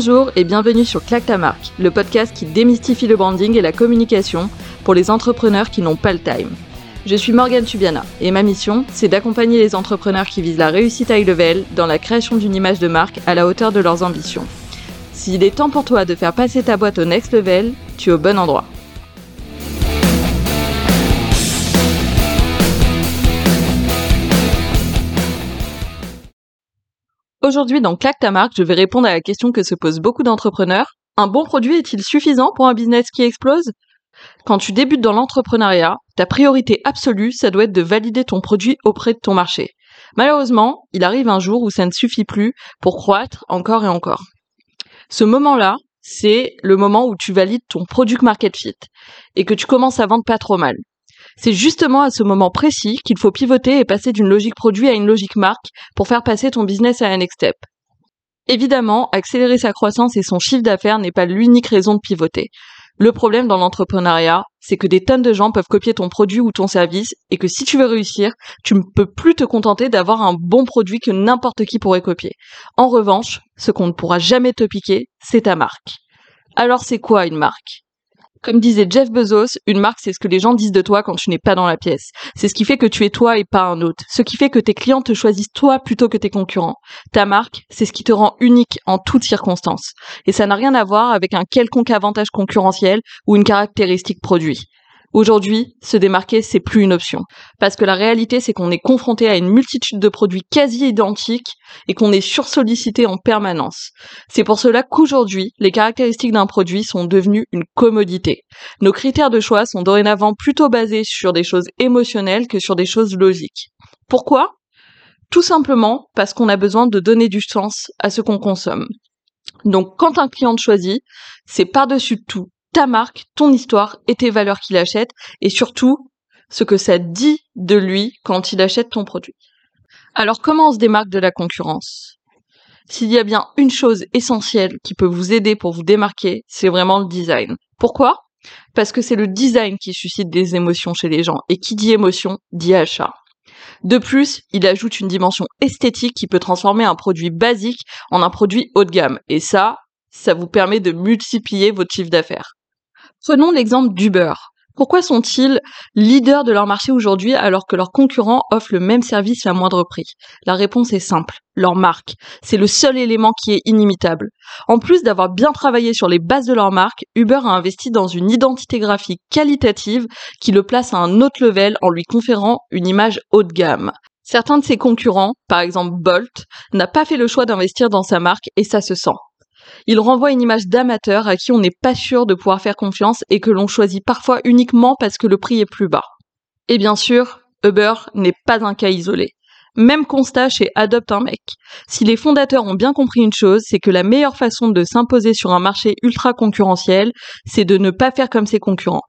Bonjour et bienvenue sur Claque ta marque, le podcast qui démystifie le branding et la communication pour les entrepreneurs qui n'ont pas le time. Je suis Morgane Tubiana et ma mission, c'est d'accompagner les entrepreneurs qui visent la réussite high level dans la création d'une image de marque à la hauteur de leurs ambitions. S'il est temps pour toi de faire passer ta boîte au next level, tu es au bon endroit. Aujourd'hui, dans Claque ta marque, je vais répondre à la question que se posent beaucoup d'entrepreneurs. Un bon produit est-il suffisant pour un business qui explose? Quand tu débutes dans l'entrepreneuriat, ta priorité absolue, ça doit être de valider ton produit auprès de ton marché. Malheureusement, il arrive un jour où ça ne suffit plus pour croître encore et encore. Ce moment-là, c'est le moment où tu valides ton product market fit et que tu commences à vendre pas trop mal. C'est justement à ce moment précis qu'il faut pivoter et passer d'une logique produit à une logique marque pour faire passer ton business à un next step. Évidemment, accélérer sa croissance et son chiffre d'affaires n'est pas l'unique raison de pivoter. Le problème dans l'entrepreneuriat, c'est que des tonnes de gens peuvent copier ton produit ou ton service et que si tu veux réussir, tu ne peux plus te contenter d'avoir un bon produit que n'importe qui pourrait copier. En revanche, ce qu'on ne pourra jamais te piquer, c'est ta marque. Alors c'est quoi une marque? Comme disait Jeff Bezos, une marque, c'est ce que les gens disent de toi quand tu n'es pas dans la pièce. C'est ce qui fait que tu es toi et pas un autre. Ce qui fait que tes clients te choisissent toi plutôt que tes concurrents. Ta marque, c'est ce qui te rend unique en toutes circonstances. Et ça n'a rien à voir avec un quelconque avantage concurrentiel ou une caractéristique produit. Aujourd'hui, se démarquer, c'est plus une option. Parce que la réalité, c'est qu'on est confronté à une multitude de produits quasi identiques et qu'on est sursollicité en permanence. C'est pour cela qu'aujourd'hui, les caractéristiques d'un produit sont devenues une commodité. Nos critères de choix sont dorénavant plutôt basés sur des choses émotionnelles que sur des choses logiques. Pourquoi? Tout simplement parce qu'on a besoin de donner du sens à ce qu'on consomme. Donc quand un client choisit, c'est par-dessus tout ta marque, ton histoire et tes valeurs qu'il achète et surtout ce que ça dit de lui quand il achète ton produit. Alors comment on se démarque de la concurrence? S'il y a bien une chose essentielle qui peut vous aider pour vous démarquer, c'est vraiment le design. Pourquoi? Parce que c'est le design qui suscite des émotions chez les gens et qui dit émotion dit achat. De plus, il ajoute une dimension esthétique qui peut transformer un produit basique en un produit haut de gamme. Et ça, ça vous permet de multiplier votre chiffre d'affaires. Prenons l'exemple d'Uber. Pourquoi sont-ils leaders de leur marché aujourd'hui alors que leurs concurrents offrent le même service à moindre prix? La réponse est simple, leur marque. C'est le seul élément qui est inimitable. En plus d'avoir bien travaillé sur les bases de leur marque, Uber a investi dans une identité graphique qualitative qui le place à un autre level en lui conférant une image haut de gamme. Certains de ses concurrents, par exemple Bolt, n'a pas fait le choix d'investir dans sa marque et ça se sent. Il renvoie une image d'amateur à qui on n'est pas sûr de pouvoir faire confiance et que l'on choisit parfois uniquement parce que le prix est plus bas. Et bien sûr, Uber n'est pas un cas isolé. Même constat chez Adopt un mec. Si les fondateurs ont bien compris une chose, c'est que la meilleure façon de s'imposer sur un marché ultra concurrentiel, c'est de ne pas faire comme ses concurrents.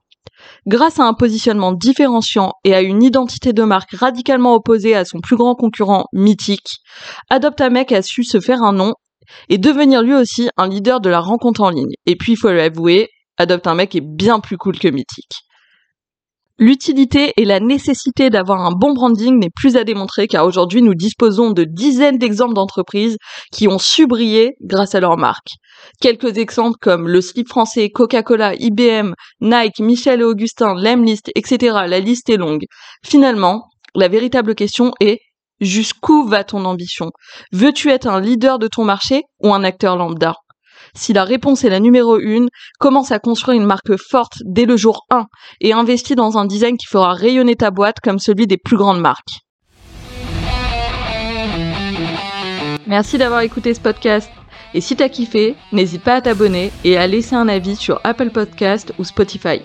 Grâce à un positionnement différenciant et à une identité de marque radicalement opposée à son plus grand concurrent mythique, Adopt a su se faire un nom et devenir lui aussi un leader de la rencontre en ligne. Et puis, il faut l'avouer, Adopte un mec est bien plus cool que Mythique. L'utilité et la nécessité d'avoir un bon branding n'est plus à démontrer car aujourd'hui nous disposons de dizaines d'exemples d'entreprises qui ont su briller grâce à leur marque. Quelques exemples comme le slip français, Coca-Cola, IBM, Nike, Michel et Augustin, Lemlist, etc. La liste est longue. Finalement, la véritable question est Jusqu'où va ton ambition? Veux-tu être un leader de ton marché ou un acteur lambda? Si la réponse est la numéro une, commence à construire une marque forte dès le jour 1 et investis dans un design qui fera rayonner ta boîte comme celui des plus grandes marques. Merci d'avoir écouté ce podcast. Et si t'as kiffé, n'hésite pas à t'abonner et à laisser un avis sur Apple Podcast ou Spotify.